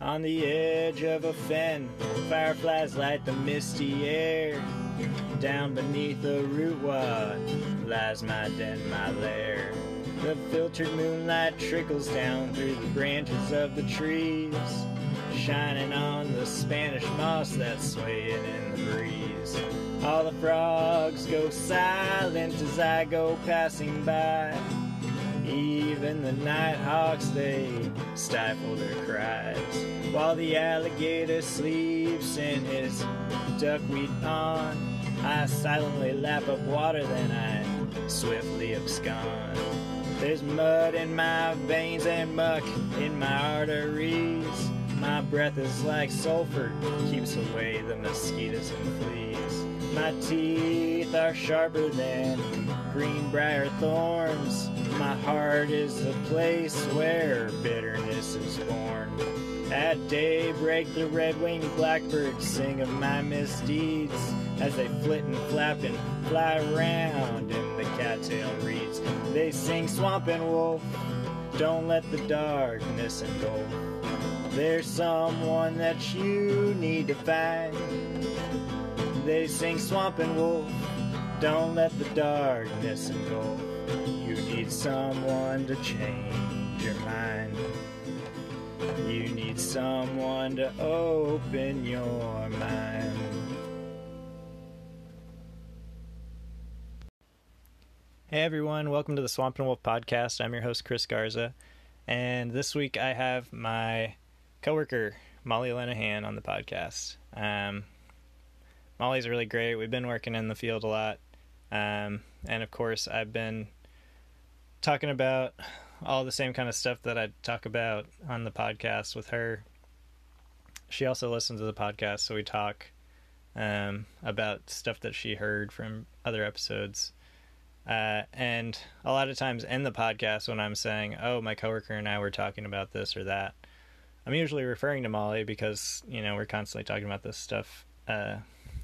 On the edge of a fen, fireflies light the misty air. Down beneath the rootwad lies my den, my lair. The filtered moonlight trickles down through the branches of the trees, shining on the Spanish moss that's swaying in the breeze. All the frogs go silent as I go passing by. Even the nighthawks, they stifle their cries. While the alligator sleeps in his duckweed pond, I silently lap up water, then I swiftly abscond. There's mud in my veins and muck in my arteries. My breath is like sulfur, keeps away the mosquitoes and fleas. My teeth are sharper than greenbrier thorns. My heart is the place where bitterness is born. At daybreak, the red-winged blackbirds sing of my misdeeds as they flit and flap and fly around in the cattail reeds. They sing swamp and wolf, don't let the darkness engulf. There's someone that you need to find. They sing swamp and wolf, don't let the darkness engulf. You need someone to change your mind. You need someone to open your mind. Hey everyone, welcome to the Swamp and Wolf podcast. I'm your host Chris Garza, and this week I have my coworker Molly Lenihan on the podcast. Um, Molly's really great. We've been working in the field a lot, um, and of course I've been talking about all the same kind of stuff that I talk about on the podcast with her. She also listens to the podcast, so we talk um, about stuff that she heard from other episodes. Uh, and a lot of times in the podcast, when I'm saying, "Oh, my coworker and I were talking about this or that," I'm usually referring to Molly because you know we're constantly talking about this stuff uh,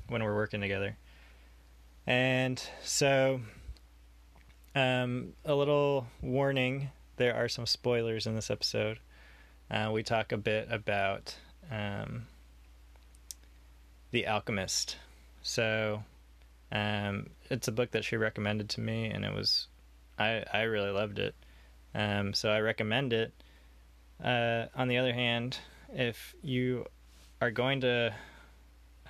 when we're working together. And so, um, a little warning: there are some spoilers in this episode. Uh, we talk a bit about um, the Alchemist. So um, it's a book that she recommended to me, and it was I I really loved it. Um, so I recommend it. Uh, on the other hand, if you are going to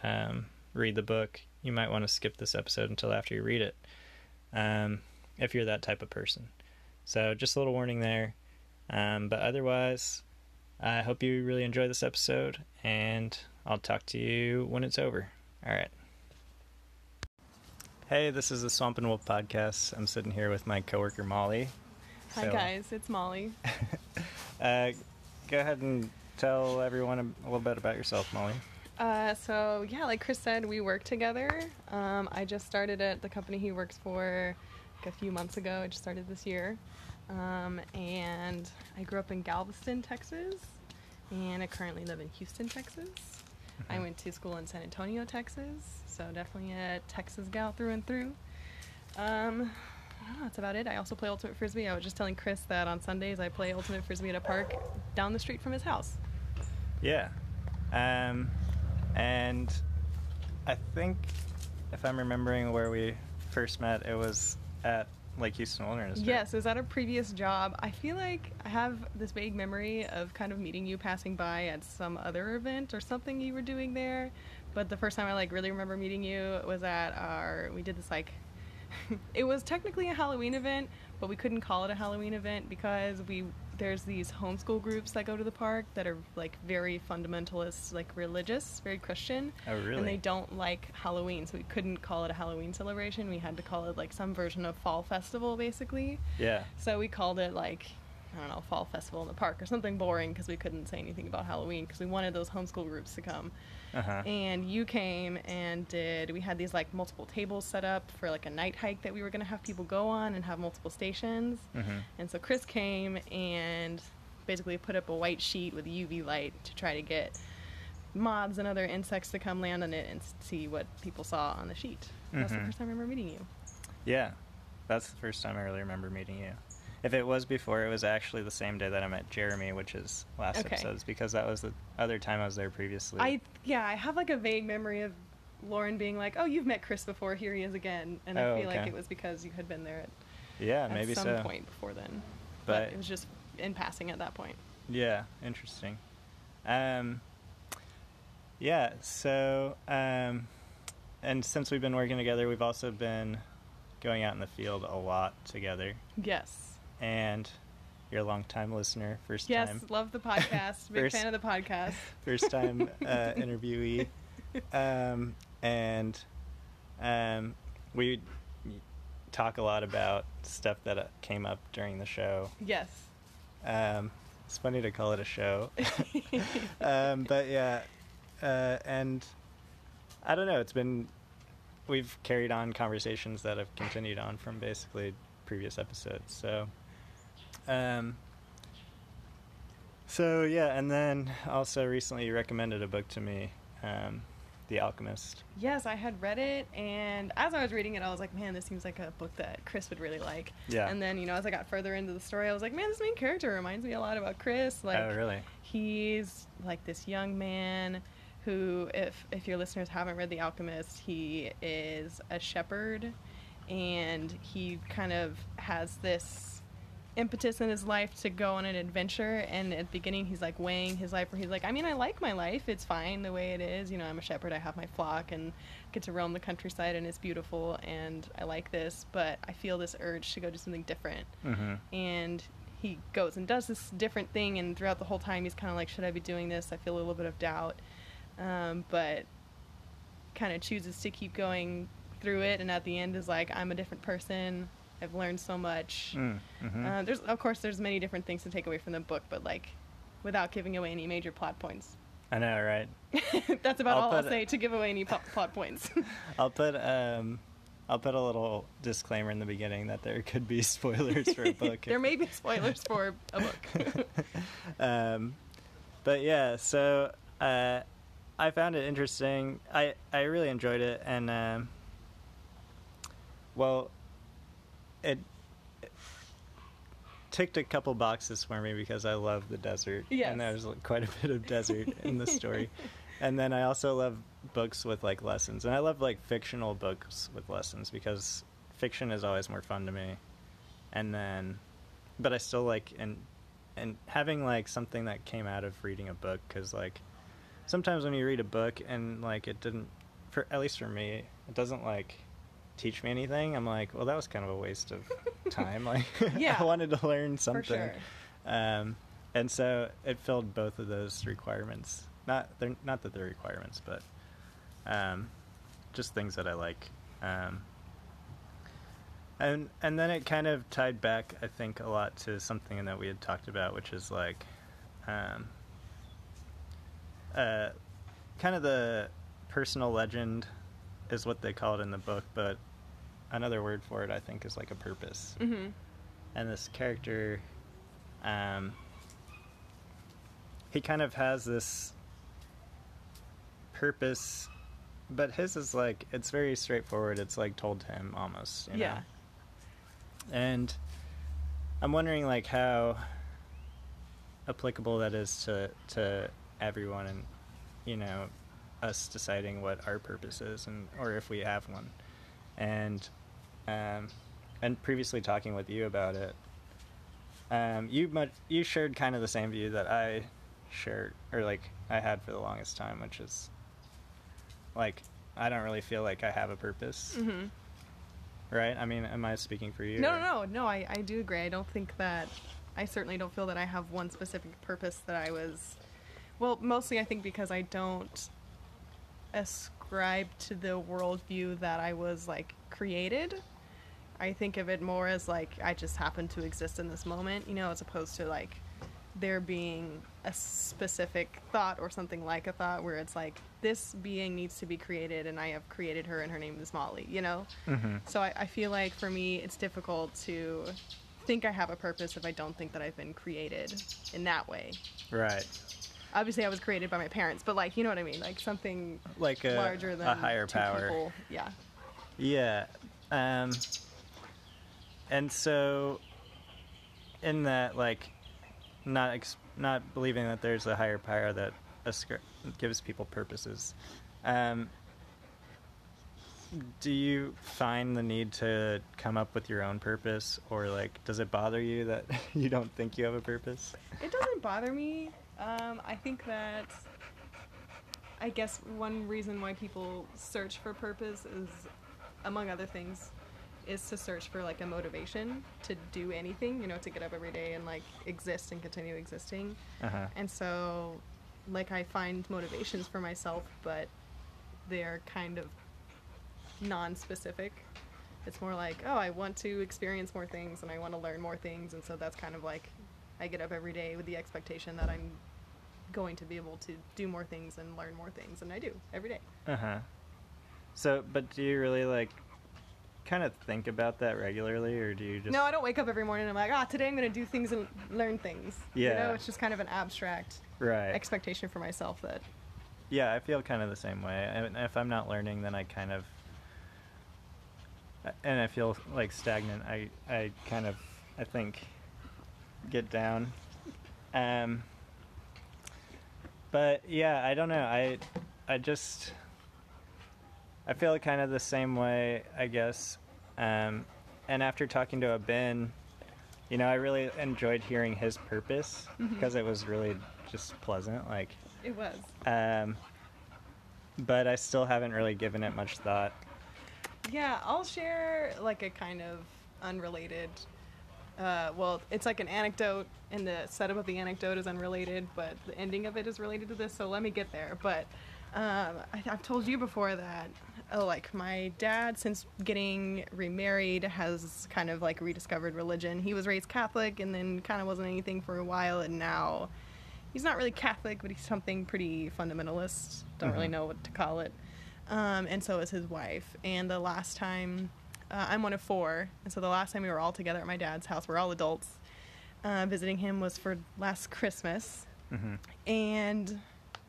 um, read the book, you might want to skip this episode until after you read it, um, if you're that type of person. So just a little warning there. Um, but otherwise, I hope you really enjoy this episode, and I'll talk to you when it's over. All right. Hey, this is the Swamp and Wolf podcast. I'm sitting here with my coworker Molly. Hi So- guys, it's Molly. Uh, go ahead and tell everyone a, a little bit about yourself, Molly. Uh, so yeah, like Chris said, we work together. Um, I just started at the company he works for like a few months ago. I just started this year, um, and I grew up in Galveston, Texas, and I currently live in Houston, Texas. I went to school in San Antonio, Texas, so definitely a Texas gal through and through. Um, know, that's about it. I also play Ultimate Frisbee. I was just telling Chris that on Sundays I play Ultimate Frisbee at a park down the street from his house. Yeah. Um, and I think if I'm remembering where we first met, it was at Lake Houston Wilderness. Yes, it was at a previous job. I feel like I have this vague memory of kind of meeting you passing by at some other event or something you were doing there. But the first time I like really remember meeting you was at our we did this like it was technically a Halloween event, but we couldn't call it a Halloween event because we there's these homeschool groups that go to the park that are like very fundamentalist, like religious, very Christian. Oh, really? And they don't like Halloween, so we couldn't call it a Halloween celebration. We had to call it like some version of fall festival, basically. Yeah. So we called it like I don't know, fall festival in the park or something boring because we couldn't say anything about Halloween because we wanted those homeschool groups to come. Uh huh. And you came and did. We had these like multiple tables set up for like a night hike that we were gonna have people go on and have multiple stations. Mhm. And so Chris came and basically put up a white sheet with UV light to try to get moths and other insects to come land on it and see what people saw on the sheet. That's the first time I remember meeting you. Yeah. That's the first time I really remember meeting you. If it was before, it was actually the same day that I met Jeremy, which is last Okay. episode's, because that was the other time I was there previously. I yeah, I have like a vague memory of Lauren being like, "Oh, you've met Chris before. Here he is again," and Oh, I feel like it was because you had been there at, yeah, at maybe some so. point before then. But, But- it was just in passing at that point. Yeah, interesting. Um, yeah, so, um, and since we've been working together, we've also been going out in the field a lot together. Yes. And you're a long time listener, first Yes, time, Yes, love the podcast. Big First- fan of the podcast. first time uh, interviewee. Um, and um, we talk a lot about stuff that uh, came up during the show. Yes. Um, it's funny to call it a show. um, but yeah, uh, and I don't know. It's been we've carried on conversations that have continued on from basically previous episodes. So, um, so yeah, and then also recently you recommended a book to me, um, The Alchemist. Yes, I had read it, and as I was reading it, I was like, man, this seems like a book that Chris would really like. Yeah. And then, you know, as I got further into the story, I was like, man, this main character reminds me a lot about Chris. Like, oh, really? he's like this young man who, if if your listeners haven't read The Alchemist, he is a shepherd, and he kind of has this impetus in his life to go on an adventure and at the beginning he's like weighing his life where he's like i mean i like my life. It's fine the way it is. You know i'm a shepherd. I have my flock and get to roam the countryside and it's beautiful and i like this but i feel this urge to go do something different. Mm-hmm. and he goes and does this different thing and throughout the whole time he's kind of like should i be doing this? I feel a little bit of doubt um, but kind of chooses to keep going through it and at the end is like i'm a different person i've learned so much Mm-hmm. uh, there's of course there's many different things to take away from the book but like without giving away any major plot points I know, right? that's about I'll all i'll say to give away any po- plot points I'll put um, I'll put a little disclaimer in the beginning that there could be spoilers for a book. there may be spoilers for a book um, but yeah, so uh, I found it interesting. I I really enjoyed it, and um, well, it, it ticked a couple boxes for me because I love the desert, Yes. and there's quite a bit of desert in the story. And then I also love books with like lessons, and I love like fictional books with lessons because fiction is always more fun to me. And then, but I still like and and having like something that came out of reading a book because like sometimes when you read a book and like it didn't for at least for me it doesn't like teach me anything i'm like well that was kind of a waste of time like Yeah, i wanted to learn something. sure. Um, and so it filled both of those requirements. Not they're not that they're requirements but um, just things that i like. Um, and and then it kind of tied back i think a lot to something that we had talked about which is like um, uh, kind of the personal legend is what they call it in the book but another word for it i think is like a purpose hmm and this character um he kind of has this purpose but his is like it's very straightforward it's like told to him almost you Yeah. know? and i'm wondering like how applicable that is to to everyone and you know us deciding what our purpose is and or if we have one and um and previously talking with you about it um you much you shared kind of the same view that i shared or like i had for the longest time which is like i don't really feel like i have a purpose hmm right i mean am i speaking for you No, or- no, no, no. I, I do agree. I don't think that. I certainly don't feel that I have one specific purpose that I was. Well, mostly I think because I don't ascribe to the worldview that I was like created. I think of it more as like I just happen to exist in this moment, you know, as opposed to like there being a specific thought or something like a thought where it's like this being needs to be created and I have created her and her name is Molly, you know? Mhm. So I, I feel like for me, it's difficult to think I have a purpose if I don't think that I've been created in that way. right Obviously, I was created by my parents, but like, you know what I mean? Like something like a, larger than a higher power People. Yeah. Yeah. Um, and so in that like not ex- not believing that there's a higher power that ascri- gives people purposes. Um, do you find the need to come up with your own purpose, or like, does it bother you that you don't think you have a purpose? It doesn't bother me. Um, I think that I guess one reason why people search for purpose is, among other things, is to search for like a motivation to do anything. You know, to get up every day and like exist and continue existing. Uh huh. And so, like, I find motivations for myself, but they're kind of non specific. It's more like, oh, I want to experience more things and I want to learn more things. And so that's kind of like, I get up every day with the expectation that I'm going to be able to do more things and learn more things. And I do every day. Uh huh. So, but do you really like kind of think about that regularly, or do you just? No, I don't wake up every morning and I'm like, ah, today I'm going to do things and learn things. You Yeah. know, it's just kind of an abstract Right. expectation for myself that, Yeah, I feel kind of the same way. And if I'm not learning, then I kind of, and I feel like stagnant. I I kind of I think get down. Um. But yeah, I don't know. I I just I feel kind of the same way, I guess. Um, and after talking to a Ben, you know, I really enjoyed hearing his purpose because it was really just pleasant. Like, it was. um, but I still haven't really given it much thought. Yeah, I'll share like a kind of unrelated. Uh, well, it's like an anecdote, and the setup of the anecdote is unrelated, but the ending of it is related to this. So let me get there. But um, I, I've told you before that, oh, like my dad, since getting remarried, has kind of like rediscovered religion. He was raised Catholic, and then kind of wasn't anything for a while, and now he's not really Catholic, but he's something pretty fundamentalist. Don't really Mhm. know what to call it. Um, and so is his wife. And the last time, uh, I'm one of four, and so the last time we were all together at my dad's house, we're all adults, uh, visiting him was for last Christmas. hmm And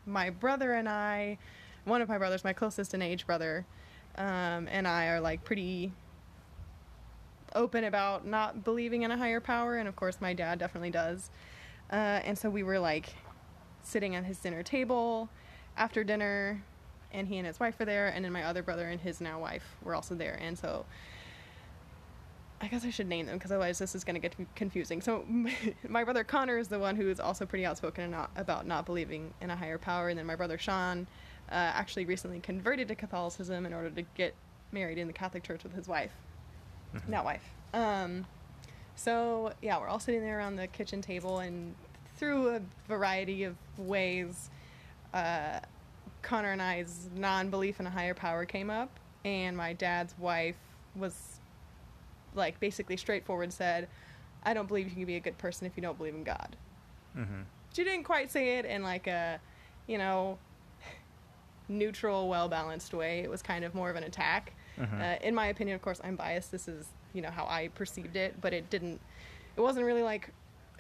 my brother and I, one of my brothers, my closest in age brother, um, and I are like pretty open about not believing in a higher power, and of course, my dad definitely does. Uh, and so we were like sitting at his dinner table after dinner, and he and his wife were there, and then my other brother and his now wife were also there. And so I guess I should name them because otherwise this is going to get confusing. So my brother Connor is the one who is also pretty outspoken not, about not believing in a higher power, and then my brother Sean uh, actually recently converted to Catholicism in order to get married in the Catholic Church with his wife, Mhm. not wife. Um, so yeah, we're all sitting there around the kitchen table, and through a variety of ways, uh, Connor and I's non-belief in a higher power came up, and my dad's wife was like basically straightforward said, "I don't believe you can be a good person if you don't believe in God." hmm She didn't quite say it in like a, you know, neutral, well balanced way. It was kind of more of an attack. Mhm. Uh, in my opinion, of course, I'm biased. This is, you know, how I perceived it, but it didn't. It wasn't really like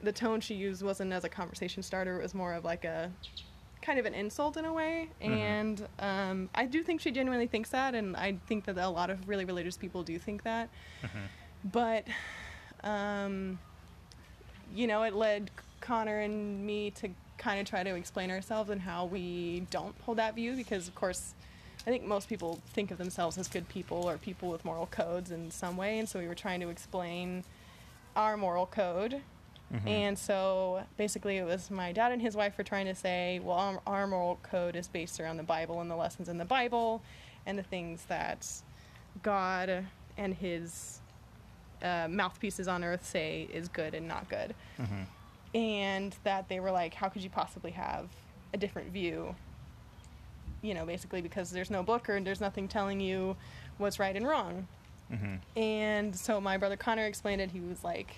the tone she used wasn't as a conversation starter. It was more of like a kind of an insult in a way. Mhm. And um, I do think she genuinely thinks that, and I think that a lot of really religious people do think that. Mhm. But, um, you know, it led Connor and me to kind of try to explain ourselves and how we don't hold that view because, of course, I think most people think of themselves as good people or people with moral codes in some way. And so we were trying to explain our moral code. Mhm. And so basically, it was my dad and his wife were trying to say, well, our, our moral code is based around the Bible and the lessons in the Bible and the things that God and his uh, mouthpieces on earth say is good and not good. Mhm. And that they were like, how could you possibly have a different view? You know, basically because there's no book or there's nothing telling you what's right and wrong. Mhm. And so my brother Connor explained it. He was like,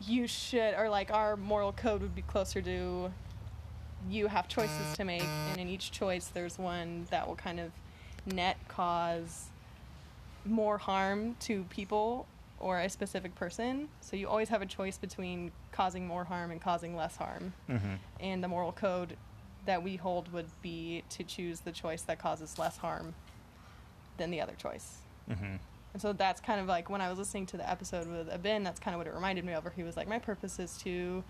you should, or like our moral code would be closer to you have choices to make, and in each choice, there's one that will kind of net cause more harm to people or a specific person. So you always have a choice between causing more harm and causing less harm. Mhm. And the moral code that we hold would be to choose the choice that causes less harm than the other choice. Mhm. And so that's kind of like when I was listening to the episode with Abin, that's kind of what it reminded me of. Where he was like, my purpose is to,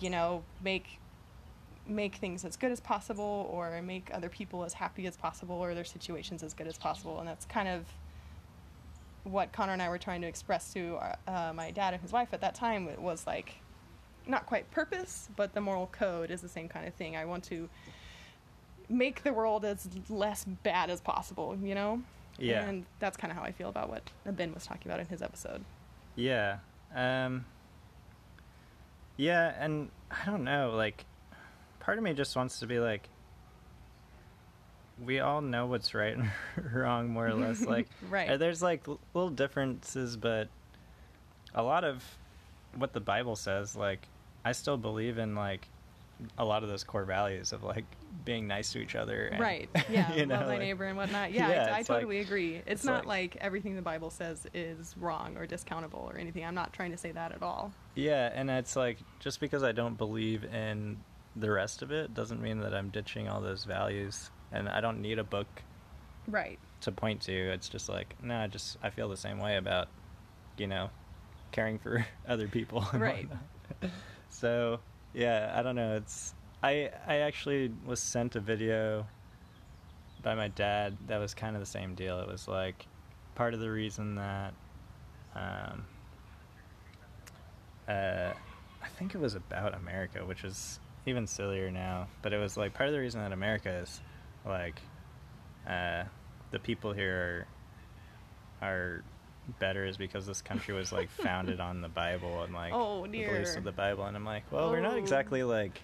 you know, make make things as good as possible, or make other people as happy as possible, or their situations as good as possible. And that's kind of what Connor and I were trying to express to uh, my dad and his wife at that time. Was like not quite purpose, but the moral code is the same kind of thing. I want to make the world as less bad as possible, you know? Yeah. And that's kind of how I feel about what Ben was talking about in his episode. Yeah. Um, yeah, and I don't know, like, part of me just wants to be like, we all know what's right and wrong, more or less. Like, Right. uh, there's like little differences, but a lot of what the Bible says, like, I still believe in like a lot of those core values of like being nice to each other. And, right. Yeah. you know, love thy like- neighbor and whatnot. Yeah, Yeah, I, I it's like- totally agree. It's, it's not like- like, everything the Bible says is wrong or discountable or anything. I'm not trying to say that at all. Yeah, and it's like just because I don't believe in the rest of it doesn't mean that I'm ditching all those values. And I don't need a book Right. to point to. It's just like, no, I just I feel the same way about, you know, caring for other people. Right. so yeah, I don't know. It's I I actually was sent a video by my dad that was kind of the same deal. It was like part of the reason that um uh I think it was about America, which is even sillier now, but it was like part of the reason that America is like uh the people here are are better is because this country was like founded on the Bible and like Oh, the beliefs of the Bible and I'm like, well, we're not Oh. exactly like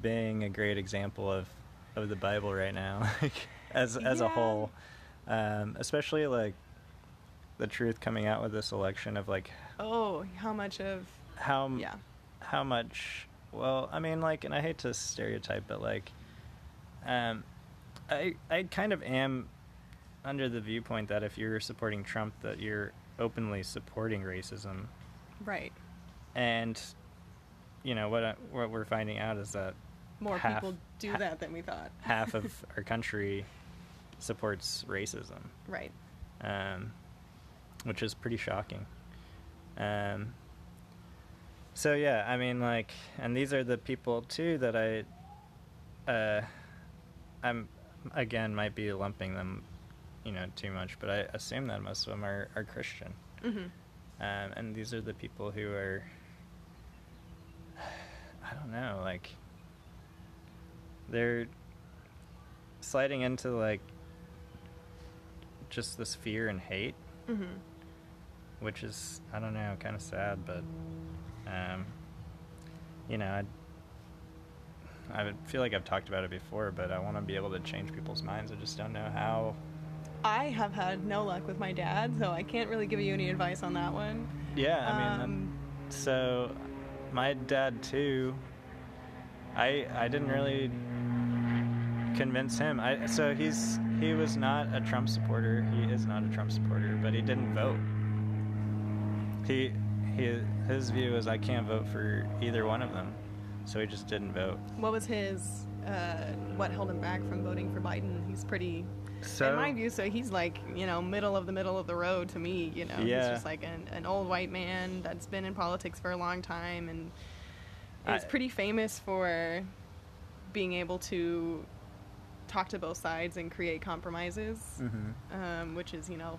being a great example of of the Bible right now like as as a whole um especially like the truth coming out with this election of like Oh, how much of. how Yeah. how much well i mean like and i hate to stereotype but like um i i kind of am under the viewpoint that if you're supporting trump that you're openly supporting racism Right. and you know what I, what we're finding out is that More half- people do ha- that than we thought. half of our country supports racism Right. um, which is pretty shocking. Um, so yeah, I mean, like, and these are the people too that I, uh, I'm again might be lumping them, you know, too much, but I assume that most of them are are Christian, hmm um, and these are the people who are, I don't know, like, they're sliding into like just this fear and hate hmm which is I don't know, kind of sad, but um, you know, I I feel like I've talked about it before, but I want to be able to change people's minds. I just don't know how. I have had no luck with my dad, so I can't really give you any advice on that one. Yeah, I mean, Um, so my dad too. I I didn't really convince him. I so he's he was not a Trump supporter. He is not a Trump supporter, but he didn't vote. He he his view is I can't vote for either one of them, so he just didn't vote. What was his? Uh, what held him back from voting for Biden? He's pretty, So in my view. So he's like, you know, middle of the middle of the road to me. You know, Yeah. he's just like an, an old white man that's been in politics for a long time and is I- pretty famous for being able to talk to both sides and create compromises, Mhm. um, which is, you know,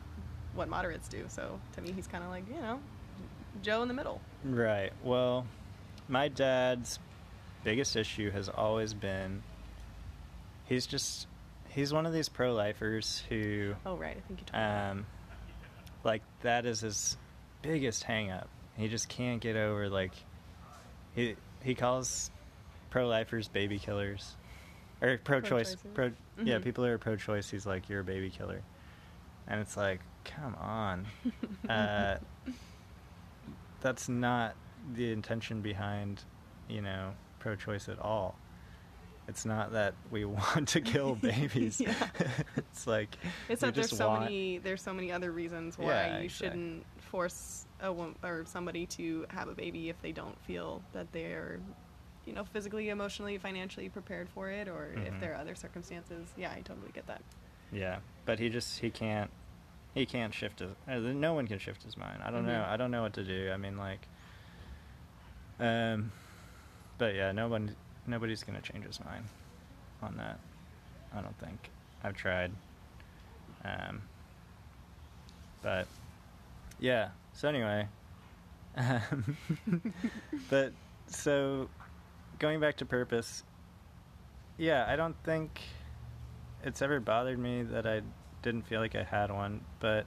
what moderates do. So to me, he's kind of like, you know, Joe in the middle. Right. Well, my dad's biggest issue has always been he's just he's one of these pro-lifers who Oh, right. I think you told me. um like that is his biggest hang up. He just can't get over like he he calls pro-lifers baby killers or pro-choice Pro-choicers. pro yeah, Mhm. people who are pro-choice he's like you're a baby killer. And it's like, come on. uh, that's not the intention behind, you know, pro-choice at all. It's not that we want to kill babies. It's like It's that there's so want- many there's so many other reasons why Yeah, you exact- shouldn't force a woman or somebody to have a baby if they don't feel that they're you know physically, emotionally, financially prepared for it or if Mhm. there are other circumstances. Yeah, I totally get that. Yeah, but he just he can't he can't shift his. uh, No one can shift his mind. I don't know. Mhm. I don't know what to do. I mean, like, um, but yeah, no one, nobody's gonna change his mind on that. I don't think. I've tried. Um, but yeah. So anyway, um, but so going back to purpose. Yeah, I don't think it's ever bothered me that I didn't feel like I had one, but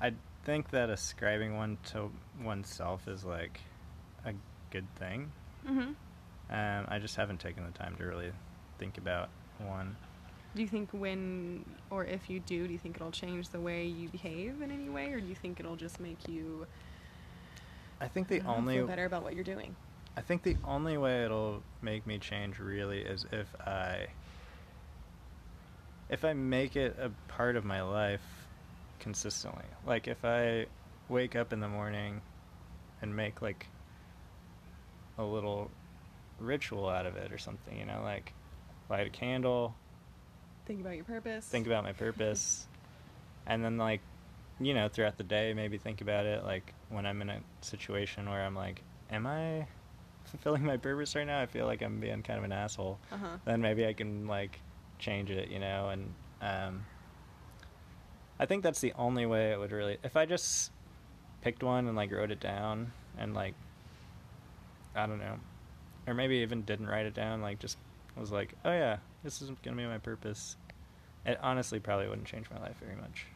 I think that ascribing one to oneself is like a good thing. Hmm Um, I just haven't taken the time to really think about one. Do you think when or if you do, do you think it'll change the way you behave in any way, or do you think it'll just make you I think the know, only feel better about what you're doing? I think the only way it'll make me change really is if I if I make it a part of my life consistently. Like if I wake up in the morning and make like a little ritual out of it or something, you know, like light a candle, Think about your purpose. think about my purpose, and then like, you know, throughout the day, maybe think about it. Like when I'm in a situation where I'm like, am I fulfilling my purpose right now? I feel like I'm being kind of an asshole. Uh huh. Then maybe I can like change it, you know, and um, I think that's the only way it would really. If I just picked one and like wrote it down and like, I don't know, or maybe even didn't write it down, like just was like, oh yeah, this is gonna be my purpose. It honestly probably wouldn't change my life very much.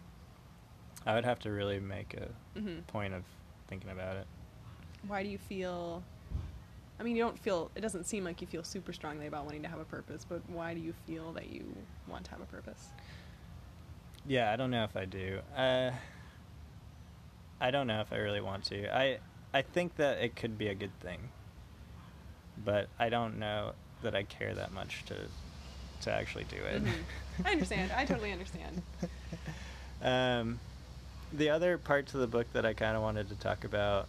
I would have to really make a hmm point of thinking about it. Why do you feel? I mean, you don't feel. It doesn't seem like you feel super strongly about wanting to have a purpose, but why do you feel that you want to have a purpose? Yeah, I don't know if I do. Uh, I don't know if I really want to. I I think that it could be a good thing, but I don't know that I care that much to to actually do it. Mhm. I understand. I totally understand. um, the other parts of the book that I kind of wanted to talk about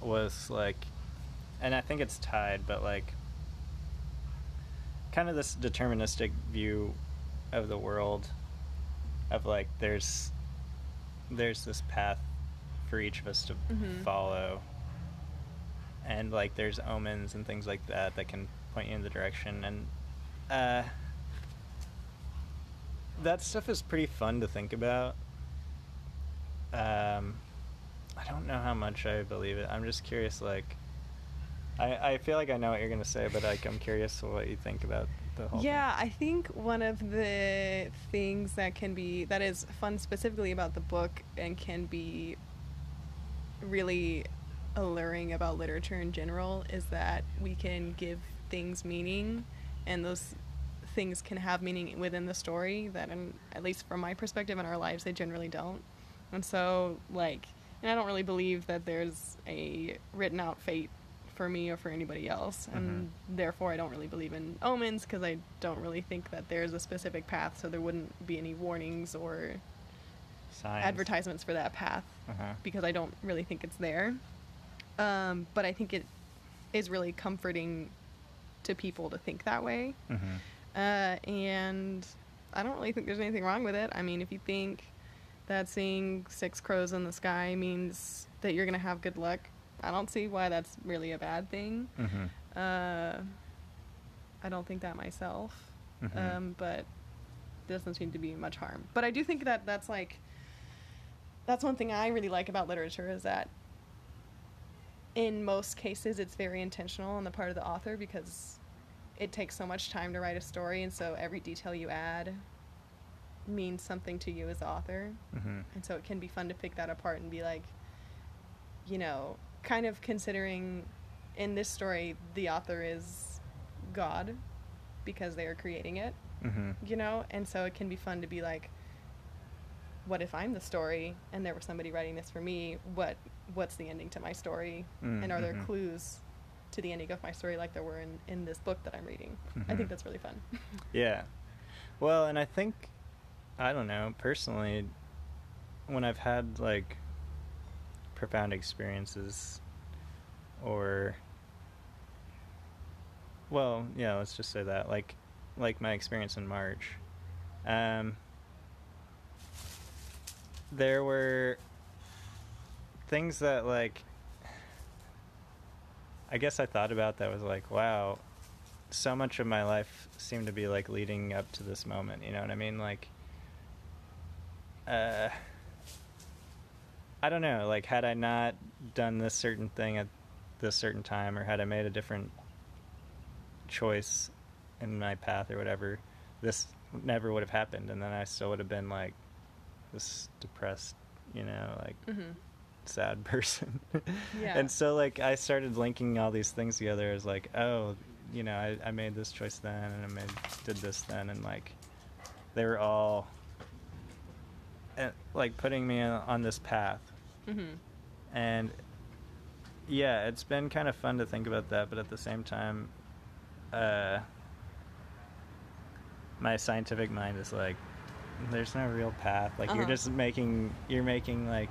was like, and I think it's tied, but like, kind of this deterministic view of the world, of like there's there's this path for each of us to Mhm. follow, and like there's omens and things like that that can point you in the direction, and uh, that stuff is pretty fun to think about. Um, I don't know how much I believe it. I'm just curious. Like, I I feel like I know what you're gonna say, but like I'm curious what you think about the whole. Yeah, I think one of the things that can be that is fun specifically about the book and can be really alluring about literature in general is that we can give things meaning and those things can have meaning within the story that in, at least from my perspective in our lives they generally don't. And so like and I don't really believe that there's a written out fate for me or for anybody else and therefore I don't really believe in omens because I don't really think that there's a specific path so there wouldn't be any warnings or Signs. advertisements for that path Uh-huh. because I don't really think it's there. Um, but I think it is really comforting to people to think that way. Mhm. Uh, and I don't really think there's anything wrong with it. I mean, if you think that seeing six crows in the sky means that you're going to have good luck, I don't see why that's really a bad thing. Mhm. Uh, I don't think that myself. Mhm. Um, but there doesn't seem to be much harm. But I do think that that's like that's one thing I really like about literature is that in most cases it's very intentional on the part of the author because it takes so much time to write a story and so every detail you add means something to you as the author. Mhm. And so it can be fun to pick that apart and be like, you know, kind of considering in this story the author is God because they are creating it, Mhm. you know? And so it can be fun to be like, what if I'm the story and there was somebody writing this for me? What what's the ending to my story? Mm, And are there mhm. clues to the ending of my story like there were in, in this book that I'm reading? I Mhm. think that's really fun. Yeah. Well, and I think I don't know, personally when I've had like profound experiences or well, yeah, let's just say that like like my experience in March. Um there were things that like I guess I thought about that was like, wow, so much of my life seemed to be like leading up to this moment, you know what I mean? Like uh I don't know, like had I not done this certain thing at this certain time or had I made a different choice in my path or whatever, this never would have happened and then I still would have been like this depressed, you know, like Mhm. Sad person. Yeah. And so like I started linking all these things together as like, oh, you know, I, I made this choice then and I made did this then and like they were all uh, like putting me on on this path. Mhm. And yeah, it's been kind of fun to think about that, but at the same time uh my scientific mind is like there's no real path. Like you're Uh-huh. just making you're making like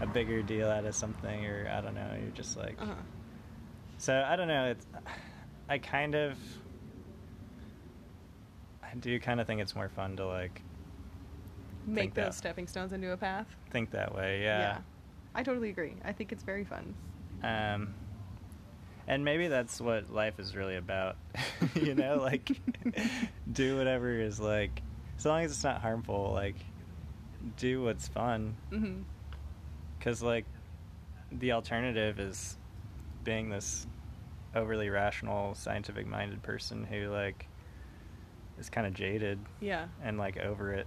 a bigger deal out of something or I don't know, you're just like Uh-huh. so I don't know. It's I kind of I do kind of think it's more fun to like Make those that. stepping stones into a path. think that way. Yeah. Yeah, I totally agree. I think it's very fun. Um, and maybe that's what life is really about. you know, like do whatever is like, as long as it's not harmful. Like, do what's fun. Mhm. Because like, the alternative is being this overly rational, scientific-minded person who like is kind of jaded Yeah. and like over it.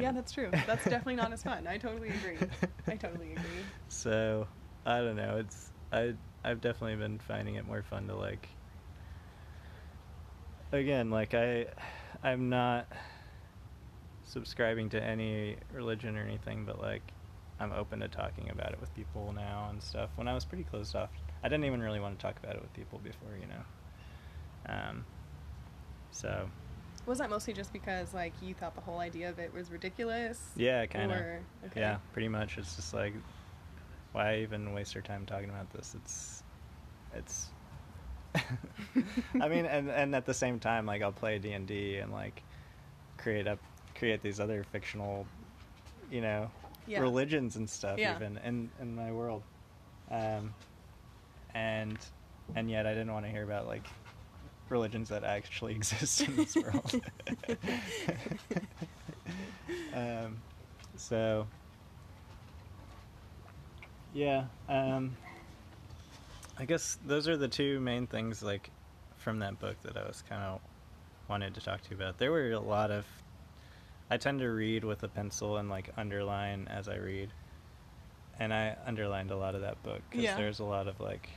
Yeah, that's true. That's definitely not as fun. I totally agree. I totally agree. So I don't know. It's I I've definitely been finding it more fun to like. Again, like I, I'm not subscribing to any religion or anything, but like, I'm open to talking about it with people now and stuff. When I was pretty closed off, I didn't even really want to talk about it with people before, you know. Um. So Was that mostly just because like you thought the whole idea of it was ridiculous? yeah, kind of. Okay. Yeah, pretty much. It's just like, why even waste your time talking about this? It's, it's. I mean, and and at the same time, like I'll play D and D and like create up create these other fictional, you know, Yeah. religions and stuff Yeah. even in in my world, um, and and yet I didn't want to hear about like religions that actually exist in this world. um, so yeah, um, I guess those are the two main things like from that book that I was kind of wanted to talk to you about. There were a lot of I tend to read with a pencil and like underline as I read. And I underlined a lot of that book because Yeah. there's a lot of like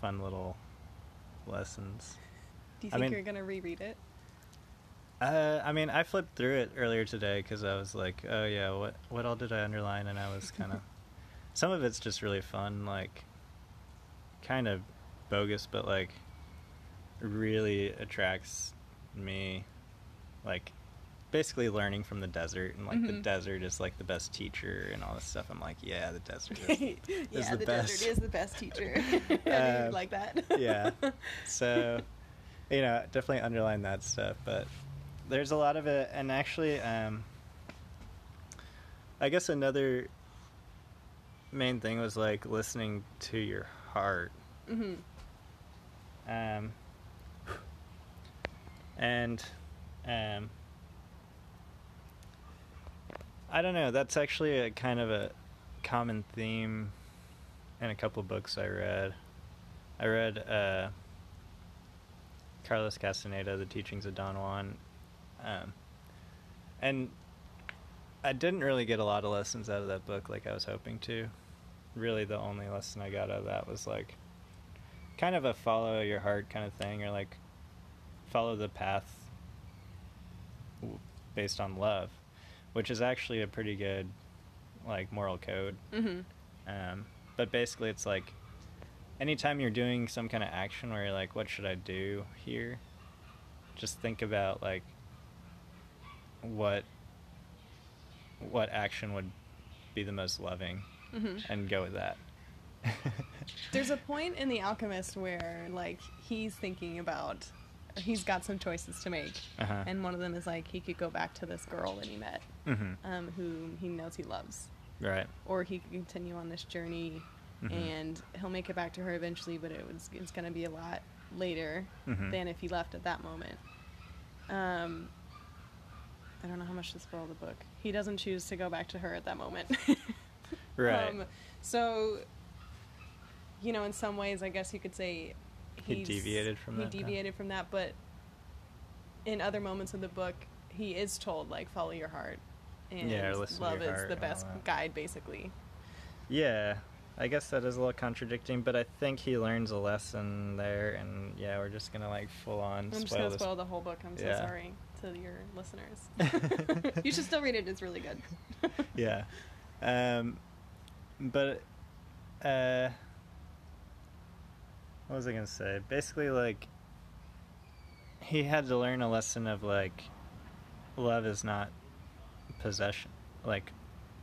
fun little lessons. Do you I think mean- you're gonna reread it? Uh, I mean, I flipped through it earlier today because I was like, oh yeah, what what all did I underline? And I was kind of, some of it's just really fun, like, kind of bogus, but like, really attracts me, like, basically learning from the desert and like the Mhm. desert is like the best teacher and all this stuff. I'm like, yeah, the desert. Is, yeah, the the, best. desert is the best teacher. Uh, like that. yeah. So, you know, definitely underline that stuff. But there's a lot of it, and actually, um, I guess another main thing was like listening to your heart. hmm Um, and um, I don't know. That's actually a kind of a common theme in a couple books I read. I read uh, Carlos Castaneda, The Teachings of Don Juan, um, and I didn't really get a lot of lessons out of that book like I was hoping to. Really, the only lesson I got out of that was like kind of a follow your heart kind of thing, or like follow the path based on love, which is actually a pretty good like moral code. hmm Um, but basically, it's like anytime you're doing some kind of action where you're like, what should I do here? Just think about like what what action would be the most loving hmm and go with that. There's a point in The Alchemist where like he's thinking about he's got some choices to make, Uh-huh. and one of them is like he could go back to this girl that he met, hmm um, who he knows he loves, Right. or he could continue on this journey, Mhm. and he'll make it back to her eventually, but it was it's going to be a lot later Mhm. than if he left at that moment. Um, I don't know how much to spoil the book. He doesn't choose to go back to her at that moment. Right. Um, so, you know, in some ways, I guess you could say He deviated from he that, deviated from that, but in other moments of the book, he is told like follow your heart, and Yeah, or listen to love is the best guide, basically. Yeah, I guess that is a little contradicting, but I think he learns a lesson there, and yeah, we're just gonna like full on I'm just gonna this. spoil the whole book. I'm so Yeah. sorry to your listeners. you should still read it. It's really good. yeah, um, but uh, what was I gonna say? Basically, like he had to learn a lesson of like love is not possession, like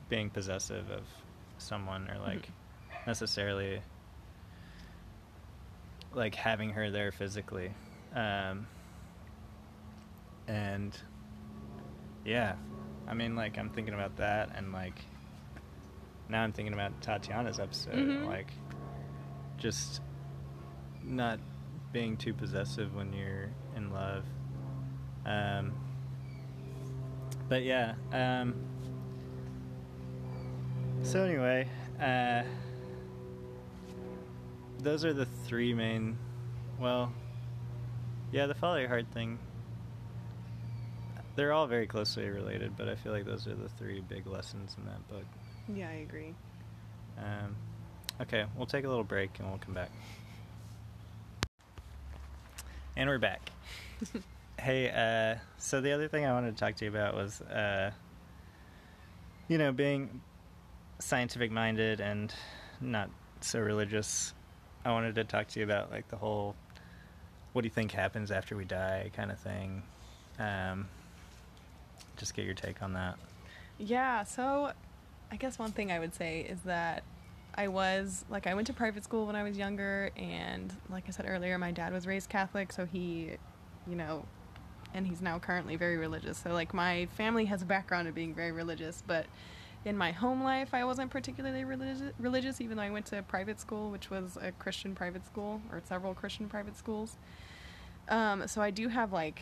being possessive of someone or like necessarily like having her there physically um and yeah i mean like i'm thinking about that and like now i'm thinking about tatiana's episode Mhm. like just not being too possessive when you're in love. Um but yeah um so anyway uh those are the three main well yeah the follow your heart thing. They're all very closely related but i feel like those are the three big lessons in that book. Yeah, I agree. um, okay we'll take a little break and we'll come back and we're back. Hey uh, so the other thing i wanted to talk to you about was uh, you know being scientific minded and not so religious. I wanted to talk to you about like the whole what do you think happens after we die kind of thing? Um, just get your take on that. Yeah, so I guess one thing I would say is that I was like I went to private school when I was younger and like I said earlier my dad was raised Catholic so he you know and he's now currently very religious. So like my family has a background of being very religious, but in my home life I wasn't particularly religious religious even though I went to private school which was a Christian private school or several Christian private schools. Um so I do have like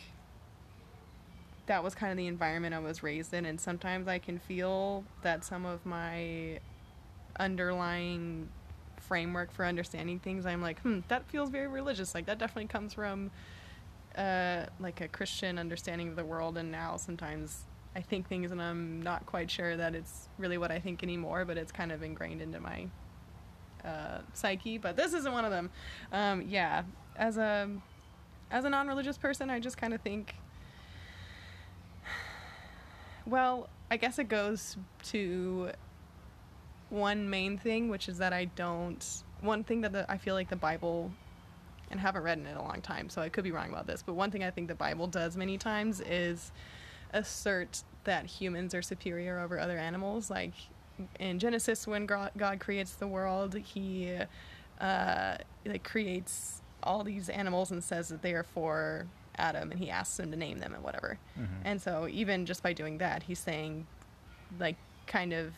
that was kind of the environment I was raised in, and sometimes I can feel that some of my underlying framework for understanding things, I'm like, hmm, that feels very religious. Like that definitely comes from uh, like a Christian understanding of the world, and now sometimes I think things, and I'm not quite sure that it's really what I think anymore, but it's kind of ingrained into my uh, psyche. But this isn't one of them. Um, yeah, as a as a non-religious person, I just kind of think well, I guess it goes to one main thing, which is that I don't. One thing that the, I feel like the Bible, and haven't read in it a long time, so I could be wrong about this, but one thing I think the Bible does many times is assert that humans are superior over other animals. Like in Genesis, when God creates the world, He uh, like creates all these animals and says that they are for Adam, and He asks him to name them and whatever. Mhm. And so even just by doing that, he's saying, like, kind of,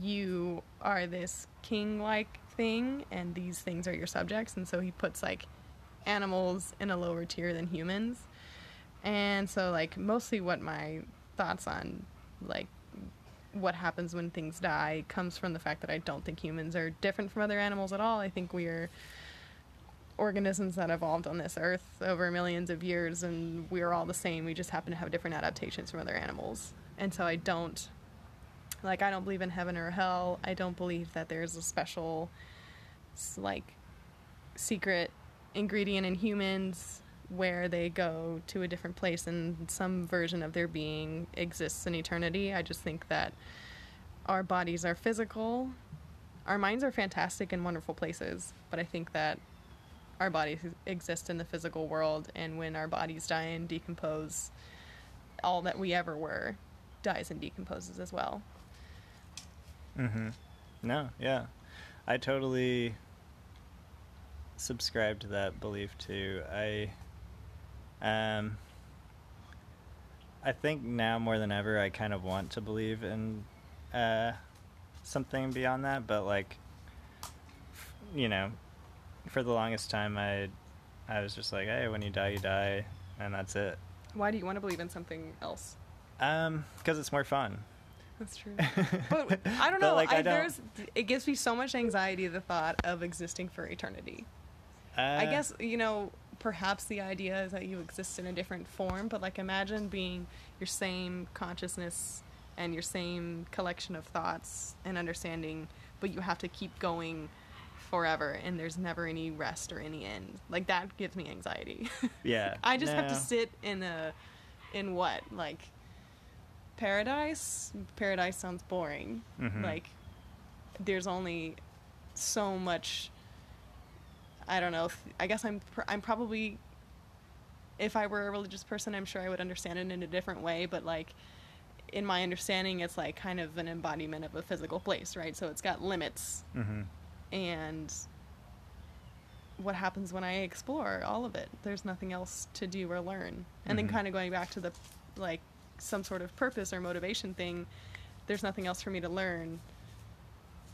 you are this king-like thing, and these things are your subjects. And so he puts like animals in a lower tier than humans. And so like mostly what my thoughts on like what happens when things die comes from the fact that I don't think humans are different from other animals at all. I think we are organisms that evolved on this earth over millions of years and we're all the same. We just happen to have different adaptations from other animals. And so I don't like I don't believe in heaven or hell. I don't believe that there's a special like secret ingredient in humans where they go to a different place and some version of their being exists in eternity. I just think that our bodies are physical. Our minds are fantastic and wonderful places, but I think that our bodies exist in the physical world and when our bodies die and decompose, all that we ever were dies and decomposes as well. Mm-hmm. No, yeah. I totally subscribe to that belief too. I Um, I think now more than ever, I kind of want to believe in uh, something beyond that, but like, you know, for the longest time, I I was just like, hey, when you die, you die, and that's it. Why do you want to believe in something else? Um, because it's more fun. That's true. But I don't know. like, I, I don't- there's it gives me so much anxiety the thought of existing for eternity. I Uh, guess you know perhaps the idea is that you exist in a different form, but like imagine being your same consciousness and your same collection of thoughts and understanding, but you have to keep going forever and there's never any rest or any end. Like that gives me anxiety. Yeah. I just have to sit in a in what? Like paradise? Paradise sounds boring. Mhm. Like there's only so much I don't know. I guess I'm pr- I'm probably if I were a religious person, I'm sure I would understand it in a different way, but like in my understanding it's like kind of an embodiment of a physical place, right? So it's got limits Mhm. and what happens when I explore all of it. There's nothing else to do or learn. And then Mhm. kind of going back to the like some sort of purpose or motivation thing, there's nothing else for me to learn.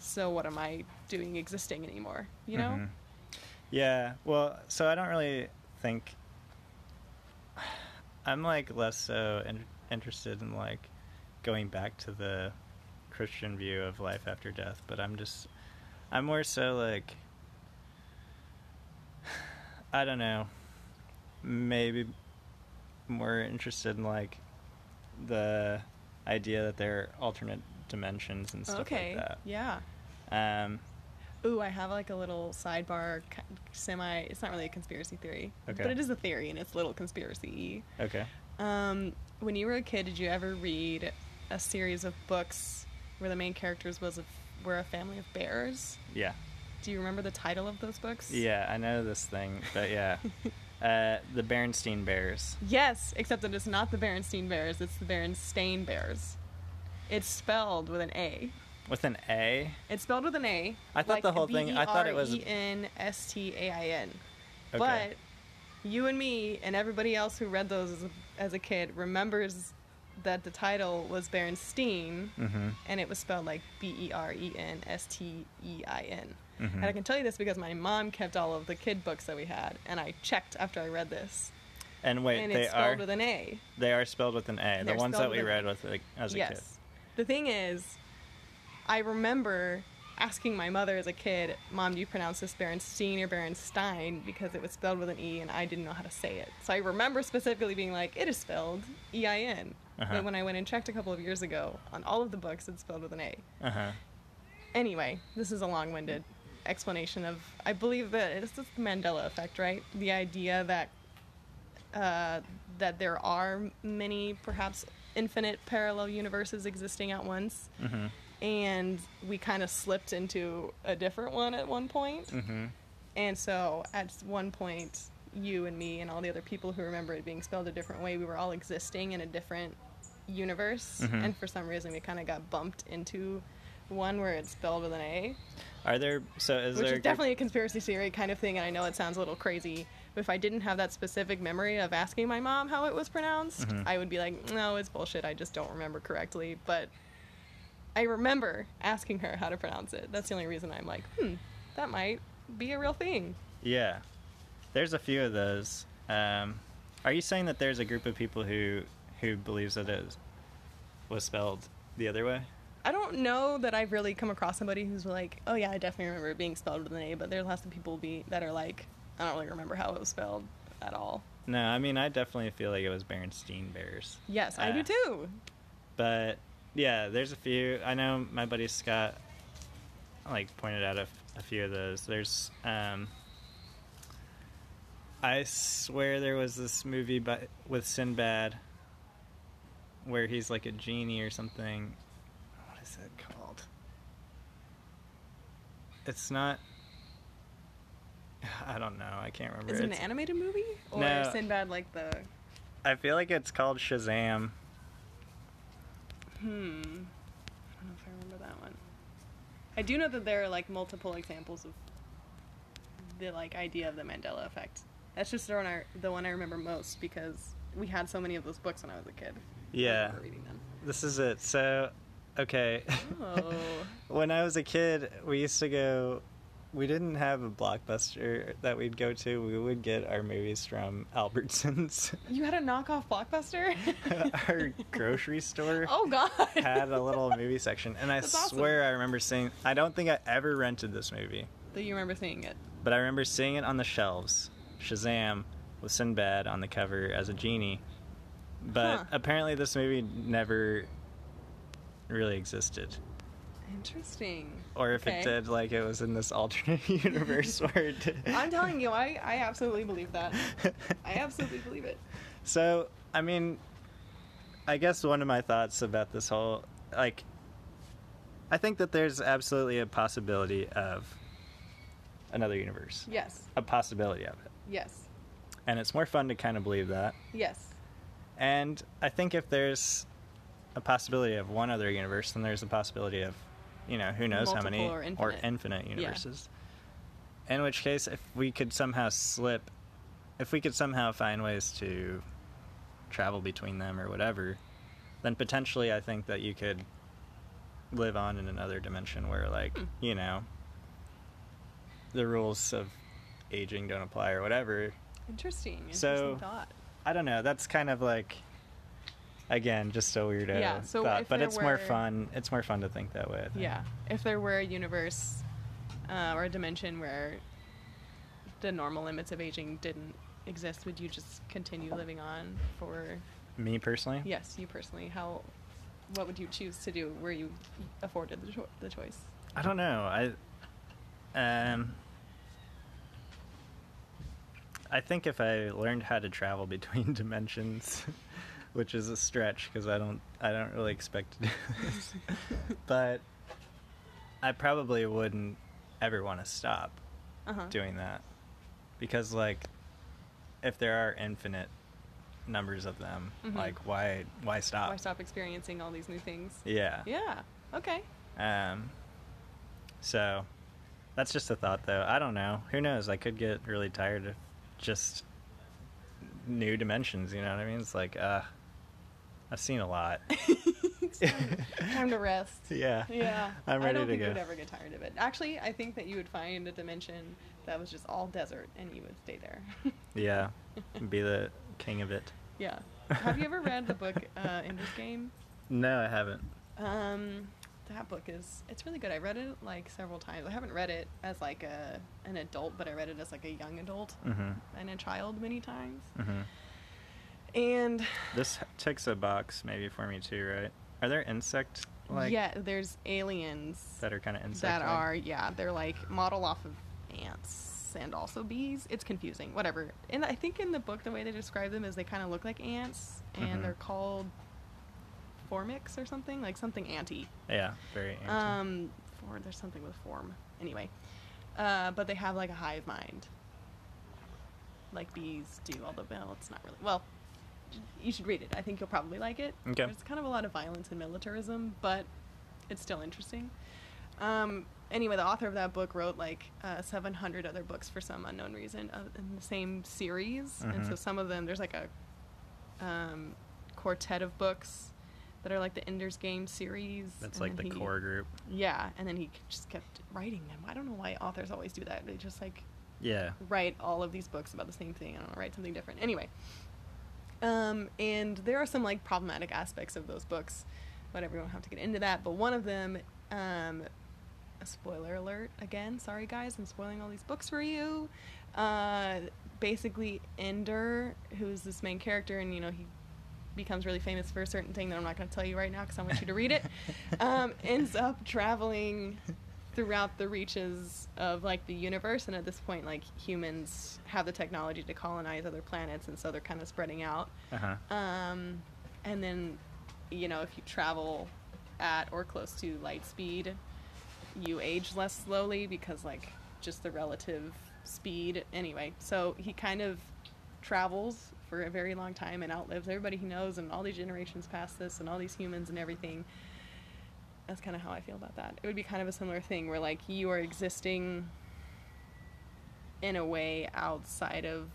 So what am I doing existing anymore? You know? Mhm. Yeah. Well, so I don't really think I'm like less so in- interested in like going back to the Christian view of life after death, but I'm just I'm more so like I don't know. Maybe more interested in like the idea that there are alternate dimensions and stuff okay. like that. Okay. Yeah. Um Ooh, I have like a little sidebar semi it's not really a conspiracy theory, Okay. but it is a theory and it's a little conspiracy. okay. Um, when you were a kid, did you ever read a series of books where the main characters was a, were a family of bears? Yeah. Do you remember the title of those books? Yeah, I know this thing, but yeah. uh, the Berenstein Bears. Yes, except that it's not the Berenstein Bears; it's the Berenstain Bears. It's spelled with an A. With an A? It's spelled with an A. I thought the whole thing- I thought it was- E N S T A I N. Okay. But you and me and everybody else who read those as a, as a kid remembers that the title was Berenstein, Mm-hmm. and it was spelled like B E R E N S T E I N. Mhm. And I can tell you this because my mom kept all of the kid books that we had, and I checked after I read this, And wait, and they it's are spelled with an A. they are spelled with an A. The ones that we read with like, as a yes. kid. The thing is, I remember asking my mother as a kid, "Mom, do you pronounce this Berenstein or Berenstein?" Because it was spelled with an E, and I didn't know how to say it. So I remember specifically being like, "It is spelled E I N." Uh-huh. But when I went and checked a couple of years ago, on all of the books, it's spelled with an A. Uh huh. Anyway, this is a long-winded explanation of. I believe that it's the Mandela effect, right? The idea that uh, that there are many, perhaps infinite parallel universes existing at once, Mm-hmm. and we kind of slipped into a different one at one point. Mm-hmm. And so at one point, you and me and all the other people who remember it being spelled a different way, we were all existing in a different universe, Mhm. and for some reason, we kind of got bumped into one where it's spelled with an A, Are there so is which there is definitely a conspiracy theory kind of thing. And I know it sounds a little crazy, but if I didn't have that specific memory of asking my mom how it was pronounced, Mhm. I would be like, no, it's bullshit. I just don't remember correctly. But I remember asking her how to pronounce it. That's the only reason I'm like, hmm, that might be a real thing. Yeah. There's a few of those. Um, are you saying that there's a group of people who who believes that it was spelled the other way? I don't know that I've really come across somebody who's like, oh yeah, I definitely remember it being spelled with an A, but there's lots of people be that are like, I don't really remember how it was spelled at all. No, I mean I definitely feel like it was Berenstein Bears. Yes, I do Uh, too. But yeah, there's a few. I know my buddy Scott like pointed out a, f- a few of those. There's um I swear there was this movie by, with Sinbad where he's like a genie or something. What is it called? It's not I don't know. I can't remember. Is it an It's- animated movie or No. Sinbad like the? I feel like it's called Shazam. Hmm. I don't know if I remember that one. I do know that there are like multiple examples of the like idea of the Mandela effect, That's just the one I, the one I remember most because we had so many of those books when I was a kid. Yeah. reading them. This is it. So, okay. Oh. when I was a kid, we used to go. We didn't have a blockbuster that we'd go to. We would get our movies from Albertsons. You had a knockoff blockbuster? our grocery store oh god. had a little movie section, and I That's awesome. swear I remember seeing. I don't think I ever rented this movie, Do you remember seeing it? but I remember seeing it on the shelves. Shazam with Sinbad on the cover as a genie, but Huh. apparently this movie never really existed. Interesting. Or if Okay. it did, like it was in this alternate universe where it did. I'm telling you, I, I absolutely believe that. I absolutely believe it. So, I mean, I guess one of my thoughts about this whole, like, I think that there's absolutely a possibility of another universe. Yes. A possibility of it. Yes. And it's more fun to kind of believe that. Yes. And I think if there's a possibility of one other universe, then there's a possibility of, you know, who knows how many Multiple or infinite. Yeah. universes. In which case, if we could somehow slip, if we could somehow find ways to travel between them or whatever, then potentially I think that you could live on in another dimension where, like, Hmm. you know, the rules of aging don't apply or whatever. Interesting. Interesting So- thought. I don't know. That's kind of like, again, just a weirdo Yeah, so thought. But it's more fun. It's more fun to think that way. Think. Yeah. If there were a universe uh, or a dimension where the normal limits of aging didn't exist, would you just continue living on for? Me personally. Yes, you personally. How? What would you choose to do? Were you afforded the, cho- the choice? I don't know. I um I think if I learned how to travel between dimensions, which is a stretch because I don't I don't really expect to do this. but I probably wouldn't ever want to stop Uh huh. doing that because like if there are infinite numbers of them, Mhm. like why why stop? Why stop experiencing all these new things? Yeah. Yeah. Okay. Um, so that's just a thought, though. I don't know. Who knows? I could get really tired of just new dimensions. You know what I mean? It's like, uh, I've seen a lot. Time, to rest. yeah. Yeah. I'm ready I don't to think go. you would ever get tired of it. Actually, I think that you would find a dimension that was just all desert and you would stay there. Yeah. Be the king of it. yeah. Have you ever read the book uh, Ender's Game? No, I haven't. Um, that book is it's really good. I read it like several times. I haven't read it as like a an adult, but I read it as like a young adult Mm-hmm. and a child many times. Mm-hmm. And This ticks a box maybe for me too, right? Are there insect like yeah, there's aliens that are kind of insect that are yeah they're like model off of ants and also bees it's confusing whatever and i think in the book the way they describe them is they kind of look like ants and Mhm. they're called Formics or something like something anti Yeah, very anti. um for there's something with form anyway uh, but they have like a hive mind like bees do although well it's not really well you should read it i think you'll probably like it Okay. there's kind of a lot of violence and militarism but it's still interesting um, anyway the author of that book wrote like uh, 700 other books for some unknown reason uh, in the same series and so Mhm. some of them there's like a um, quartet of books that are like the Ender's Game series. That's like the he- core group. Yeah, and then he just kept writing them. I don't know why authors always do that. They just like Yeah. write all of these books about the same thing and write something different. Anyway, um, and there are some like problematic aspects of those books, whatever. We don't have to get into that. But one of them, um, a spoiler alert again. Sorry guys, I'm spoiling all these books for you. Uh, basically, Ender, who's this main character, and you know he becomes really famous for a certain thing that I'm not going to tell you right now because I want you to read it. um, ends up traveling throughout the reaches of like the universe, and at this point, like humans have the technology to colonize other planets, and so they're kind of spreading out. Uh huh. Um, and then, you know, if you travel at or close to light speed, you age less slowly because, like, just the relative speed. Anyway, so he kind of travels for a very long time and outlives everybody he knows, and all these generations past this, and all these humans and everything. That's kind of how I feel about that. It would be kind of a similar thing where, like, you are existing in a way outside of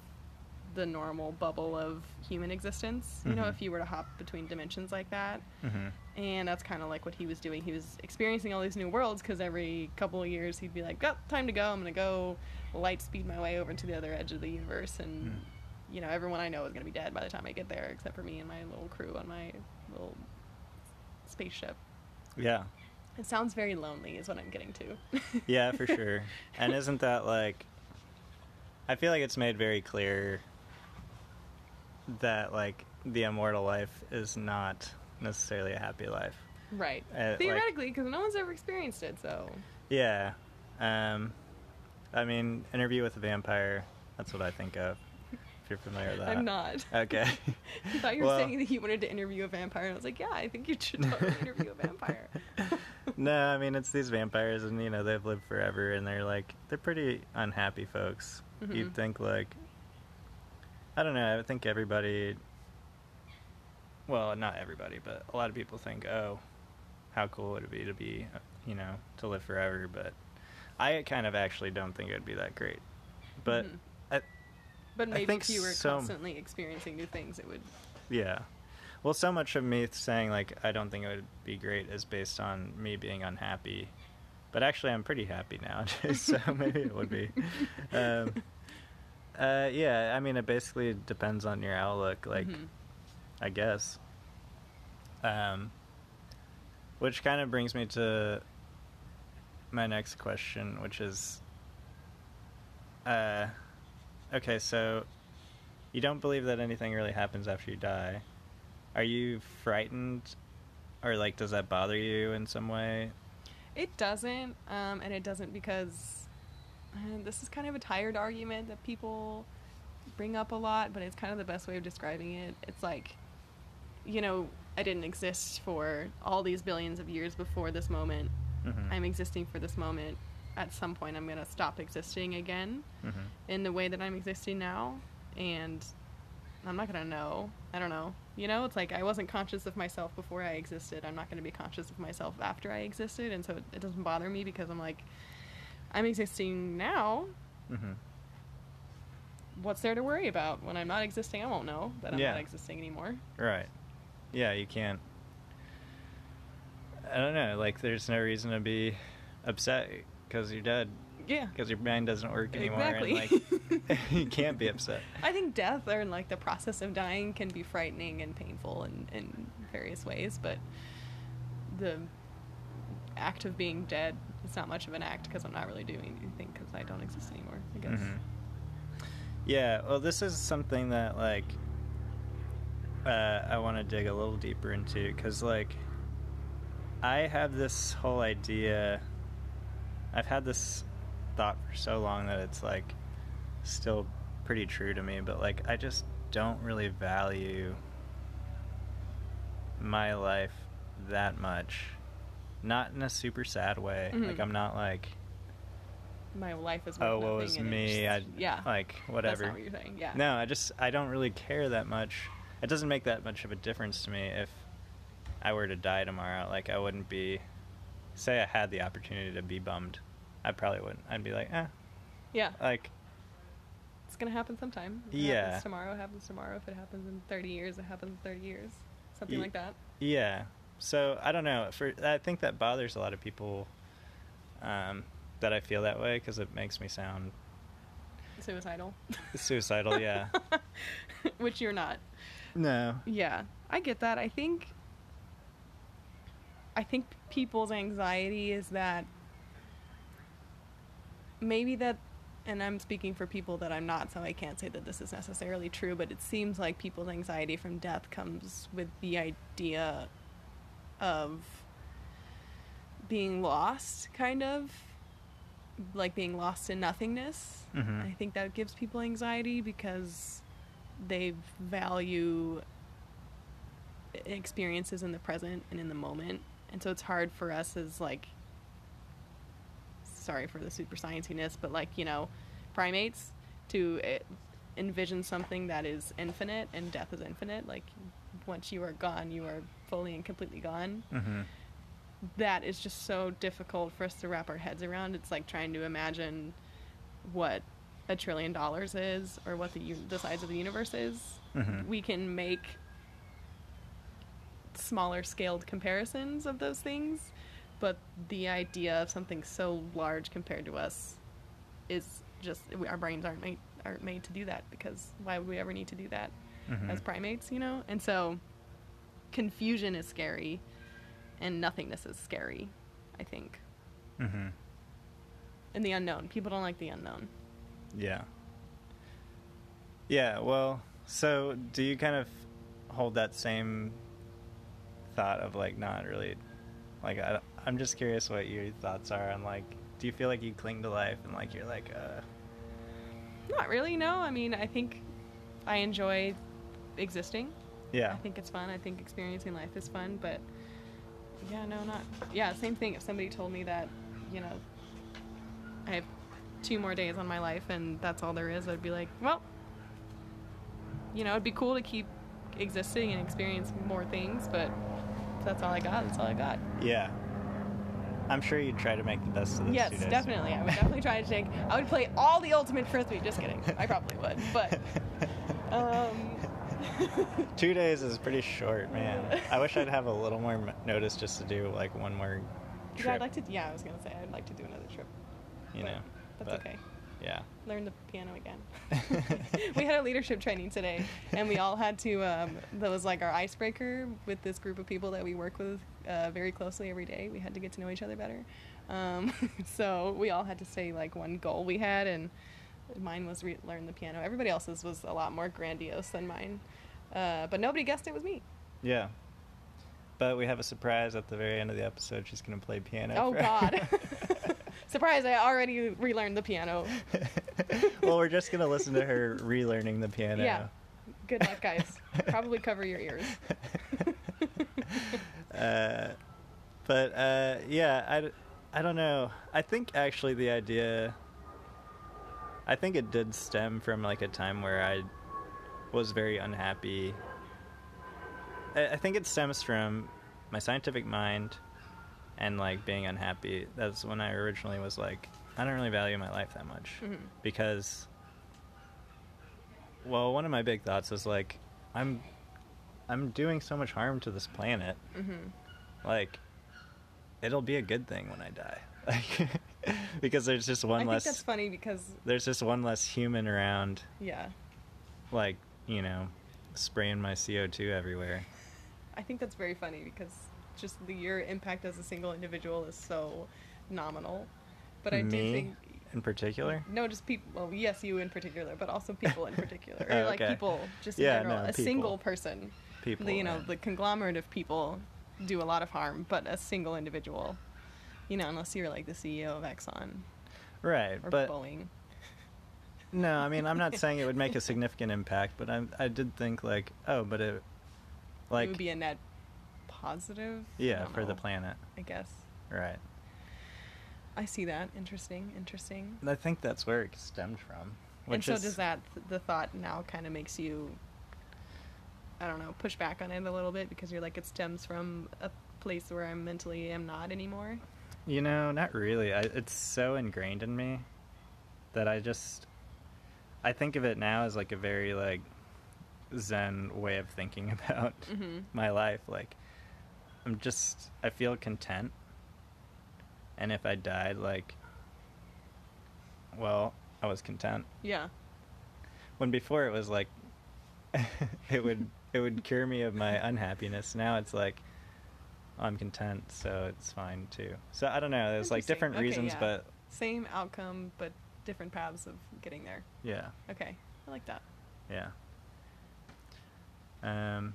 the normal bubble of human existence. You know, Mhm. if you were to hop between dimensions like that, hmm and that's kind of like what he was doing. He was experiencing all these new worlds because every couple of years he'd be like, "Oh, time to go. I'm gonna go light speed my way over to the other edge of the universe." And Mm. you know, everyone I know is gonna be dead by the time I get there, except for me and my little crew on my little spaceship. Yeah. It sounds very lonely, is what I'm getting to. Yeah, for sure. and isn't that like I feel like it's made very clear that like the immortal life is not necessarily a happy life. right? Uh, Theoretically, because no one's ever experienced it, so Yeah. Um I mean, interview with a vampire, that's what I think of. If you're familiar with that. I'm not. Okay. I thought you were Well- saying that you wanted to interview a vampire, and I was like, yeah, I think you should totally interview a vampire. no, I mean it's these vampires and you know, they've lived forever and they're like they're pretty unhappy folks. Mhm. You'd think like I don't know, I think everybody well, not everybody, but a lot of people think, "Oh, how cool would it be to be, you know, to live forever?" But I kind of actually don't think it would be that great. But Mhm. But maybe if you were so- constantly experiencing new things, it would. Yeah. Well, so much of me saying like I don't think it would be great is based on me being unhappy, but actually I'm pretty happy nowadays, so maybe it would be. Um, uh, yeah, I mean it basically depends on your outlook, like Mhm. I guess. Um, which kind of brings me to my next question, which is, uh, okay, so you don't believe that anything really happens after you die. Are you frightened, or like, does that bother you in some way? It doesn't, um, and it doesn't because uh, this is kind of a tired argument that people bring up a lot, but it's kind of the best way of describing it. It's like, you know, I didn't exist for all these billions of years before this moment. Mhm. I'm existing for this moment. At some point, I'm going to stop existing again Mhm. in the way that I'm existing now, and I'm not going to know. I don't know. You know, it's like I wasn't conscious of myself before I existed. I'm not going to be conscious of myself after I existed, and so it, it doesn't bother me because I'm like, I'm existing now. Mhm. What's there to worry about? When I'm not existing, I won't know that I'm Yeah. not existing anymore. Right. Yeah, you can't. I don't know. Like, there's no reason to be upset because you're dead. Yeah. Because your mind doesn't work anymore. Exactly. And, like, you can't be upset. I think death or like the process of dying can be frightening and painful in, in various ways, but the act of being dead is not much of an act because I'm not really doing anything because I don't exist anymore, I guess. Mhm. Yeah, well, this is something that, like, uh, I want to dig a little deeper into because, like, I have this whole idea. I've had this thought for so long that it's, like, still pretty true to me, but, like, I just don't really value my life that much. Not in a super sad way. Like, Mhm. I'm not like, My life is oh, what was me? I, yeah, like, whatever. That's not what you're saying. Yeah. No, I just I don't really care that much. It doesn't make that much of a difference to me if I were to die tomorrow. Like I wouldn't be say I had the opportunity to be bummed. I probably wouldn't. I'd be like, eh, Yeah. like It's gonna happen sometime. It Yeah. happens tomorrow, it happens tomorrow. If it happens in 30 years, it happens in 30 years. Something Ye- like that. yeah. So I don't know. For I think that bothers a lot of people um, that I feel that way because it makes me sound Suicidal. suicidal. Yeah. Which you're not. no. Yeah, I get that. I think I think people's anxiety is that maybe that and I'm speaking for people that I'm not, so I can't say that this is necessarily true, but it seems like people's anxiety from death comes with the idea of being lost, kind of like being lost in nothingness. Mhm. I think that gives people anxiety because they value experiences in the present and in the moment. And so it's hard for us as like sorry for the super scienciness, but like, you know, primates to eh, envision something that is infinite and death is infinite. Like once you are gone, you are fully and completely gone Mm-hmm. that is just so difficult for us to wrap our heads around. It's like trying to imagine what a trillion dollars is or what the the size of the universe is. Mhm. We can make smaller scaled comparisons of those things, but the idea of something so large compared to us is just we- our brains aren't made aren't made to do that because why would we ever need to do that Mhm. as primates, you know? And so confusion is scary and nothingness is scary, I think. Mhm. And the unknown. People don't like the unknown. Yeah. Yeah, well, so do you kind of hold that same thought of like not really like I, I'm just curious what your thoughts are on like do you feel like you cling to life and like you're like uh Not really, no. I mean, I think I enjoy existing. yeah. I think it's fun. I think experiencing life is fun, but yeah, no, not. Yeah, same thing. If somebody told me that, you know, I have two more days on my life and that's all there is, I'd be like, well, you know, it'd be cool to keep existing and experience more things, but that's all I got. That's all I got. Yeah. I'm sure you'd try to make the best of this Yes, two days. definitely. I would definitely try to take. I would play all the ultimate frisbee. Just kidding. I probably would, but um, Two days is pretty short, man. I wish I'd have a little more notice just to do like one more trip. yeah, I'd like to. Yeah, I was gonna say I'd like to do another trip. you know. that's but, okay. Yeah. Learn the piano again. we had a leadership training today, and we all had to. Um, that was like our icebreaker with this group of people that we work with uh, very closely every day. We had to get to know each other better. Um, so we all had to say like one goal we had, and mine was re- learn the piano. Everybody else's was a lot more grandiose than mine, uh, but nobody guessed it was me. Yeah. But we have a surprise at the very end of the episode. She's going to play piano. Oh God! Surprise! I already relearned the piano. well, we're just going to listen to her relearning the piano. Yeah. Good luck, guys. Probably cover your ears. uh, but uh, yeah, I don't know. I think actually the idea. I think it did stem from like a time where I was very unhappy. I, I think it stems from my scientific mind and like being unhappy. That's when I originally was like, I don't really value my life that much. Mhm. because well one of my big thoughts is like i'm i'm doing so much harm to this planet. Hmm like it'll be a good thing when i die. Like because there's just one less I less think that's funny because there's just one less human around. Yeah, like you know spraying my co2 everywhere. I think that's very funny because just the your impact as a single individual is so nominal. But I do think in particular no, just people. Well, yes, you in particular, but also people in particular, Oh, or like okay. people just in Yeah, general. no, a people. single person, people the, you know, yeah. the conglomerate of people do a lot of harm, but a single individual, you know, unless you're like the CEO of Exxon right or but Boeing. no i mean i'm not saying it would make a significant impact but i i did think like oh but it like it would be a net positive. Yeah for the planet I guess. right I see that. Interesting. Interesting. And I think that's where it stemmed from. and so is, does that the thought now kind of makes you I don't know, push back on it a little bit because you're like it stems from a place where I mentally am not anymore. You know, not really. I, it's so ingrained in me that I just I think of it now as like a very like zen way of thinking about Mhm. my life. Like I'm just I feel content. And if I died like well, I was content. Yeah. When before it was like it would it would cure me of my unhappiness. Now it's like I'm content, so it's fine too. So I don't know. There's like different Okay, reasons, yeah. but Same outcome but different paths of getting there. yeah, Okay. I like that. yeah. Um.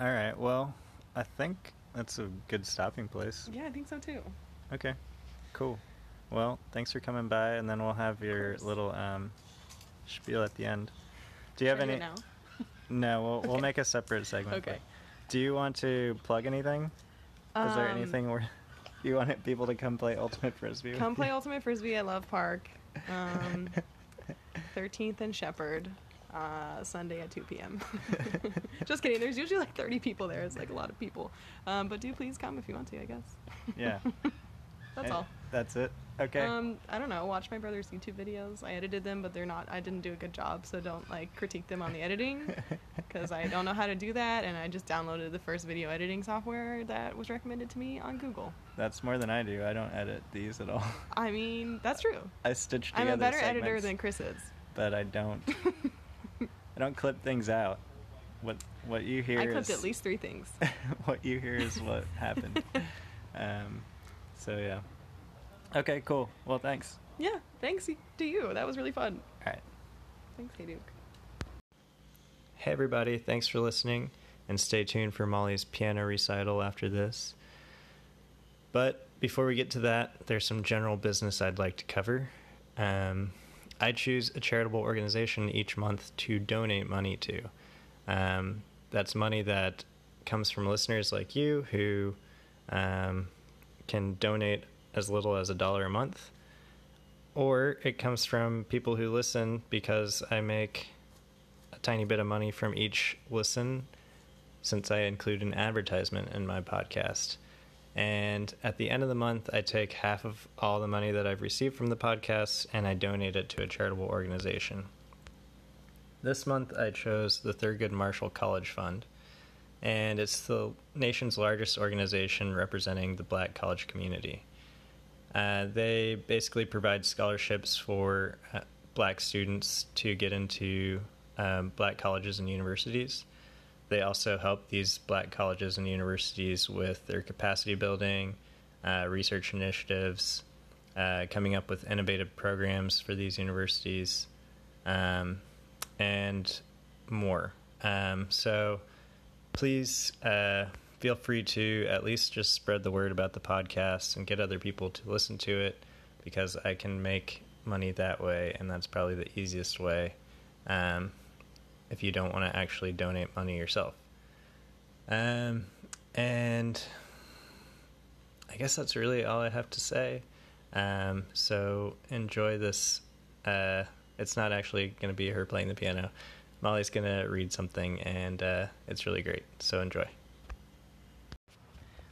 All right. Well, I think that's a good stopping place. Yeah, I think so too. Okay. Cool. Well, thanks for coming by, and then we'll have your little um spiel at the end. Do you have any? now? No, we'll we'll make a separate segment. Okay. Do you want to plug anything? Is there Um, anything where you want people to come play Ultimate Frisbee? Come play? Ultimate Frisbee at Love Park. Um, 13th and Shepherd, uh, Sunday at 2 p.m. Just kidding. There's usually like 30 people there. It's like a lot of people. Um, but do please come if you want to, I guess. Yeah. That's And all. That's it. Okay. Um, I don't know. Watch my brother's YouTube videos. I edited them, but they're not. I didn't do a good job, so don't like critique them on the editing, because I don't know how to do that. And I just downloaded the first video editing software that was recommended to me on Google. That's more than I do. I don't edit these at all. I mean, that's true. I stitch I'm a better editor than Chris is. But I don't. I don't clip things out. What what you hear is I clipped is at least three things. what you hear is what happened. um, so yeah. Okay, cool. Well, thanks. yeah, thanks to you. That was really fun. All right. Thanks, Hey Duke. Hey everybody, thanks for listening, and stay tuned for Molly's piano recital after this. But before we get to that, there's some general business I'd like to cover. Um, I choose a charitable organization each month to donate money to. Um, that's money that comes from listeners like you who um, can donate as little as a dollar a month, or it comes from people who listen because I make a tiny bit of money from each listen since I include an advertisement in my podcast. And at the end of the month, I take half of all the money that I've received from the podcast and I donate it to a charitable organization. This month, I chose the Thurgood Marshall College Fund, and it's the nation's largest organization representing the black college community. Uh, they basically provide scholarships for uh, black students to get into um, black colleges and universities. They also help these black colleges and universities with their capacity building, uh, research initiatives, uh, coming up with innovative programs for these universities, um, and more. Um, so please uh, feel free to at least just spread the word about the podcast and get other people to listen to it because I can make money that way, and that's probably the easiest way. Um, if you don't want to actually donate money yourself. Um, and I guess that's really all I have to say. Um, so enjoy this. Uh, it's not actually going to be her playing the piano. Molly's going to read something, and uh, it's really great. So enjoy.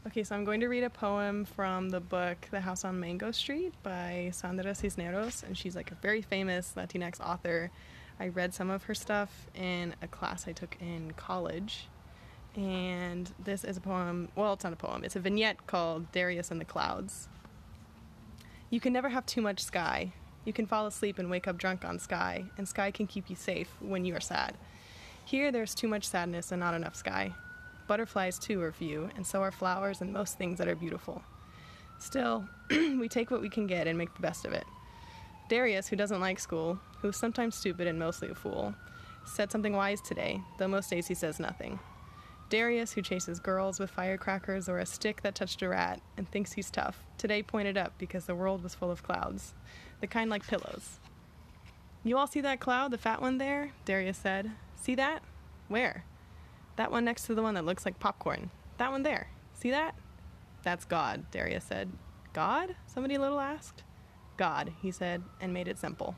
Okay, so I'm going to read a poem from the book The House on Mango Street by Sandra Cisneros, and she's like a very famous Latinx author. I read some of her stuff in a class I took in college. And this is a poem, well, it's not a poem, it's a vignette called Darius and the Clouds. You can never have too much sky. You can fall asleep and wake up drunk on sky, and sky can keep you safe when you are sad. Here, there's too much sadness and not enough sky. Butterflies, too, are few, and so are flowers and most things that are beautiful. Still, we take what we can get and make the best of it. Darius, who doesn't like school, who's sometimes stupid and mostly a fool, said something wise today, though most days he says nothing. Darius, who chases girls with firecrackers or a stick that touched a rat and thinks he's tough, today pointed up because the world was full of clouds, the kind like pillows. You all see that cloud, the fat one there? Darius said. See that? Where? That one next to the one that looks like popcorn. That one there. See that? That's God, Darius said. God? Somebody little asked. God, he said, and made it simple.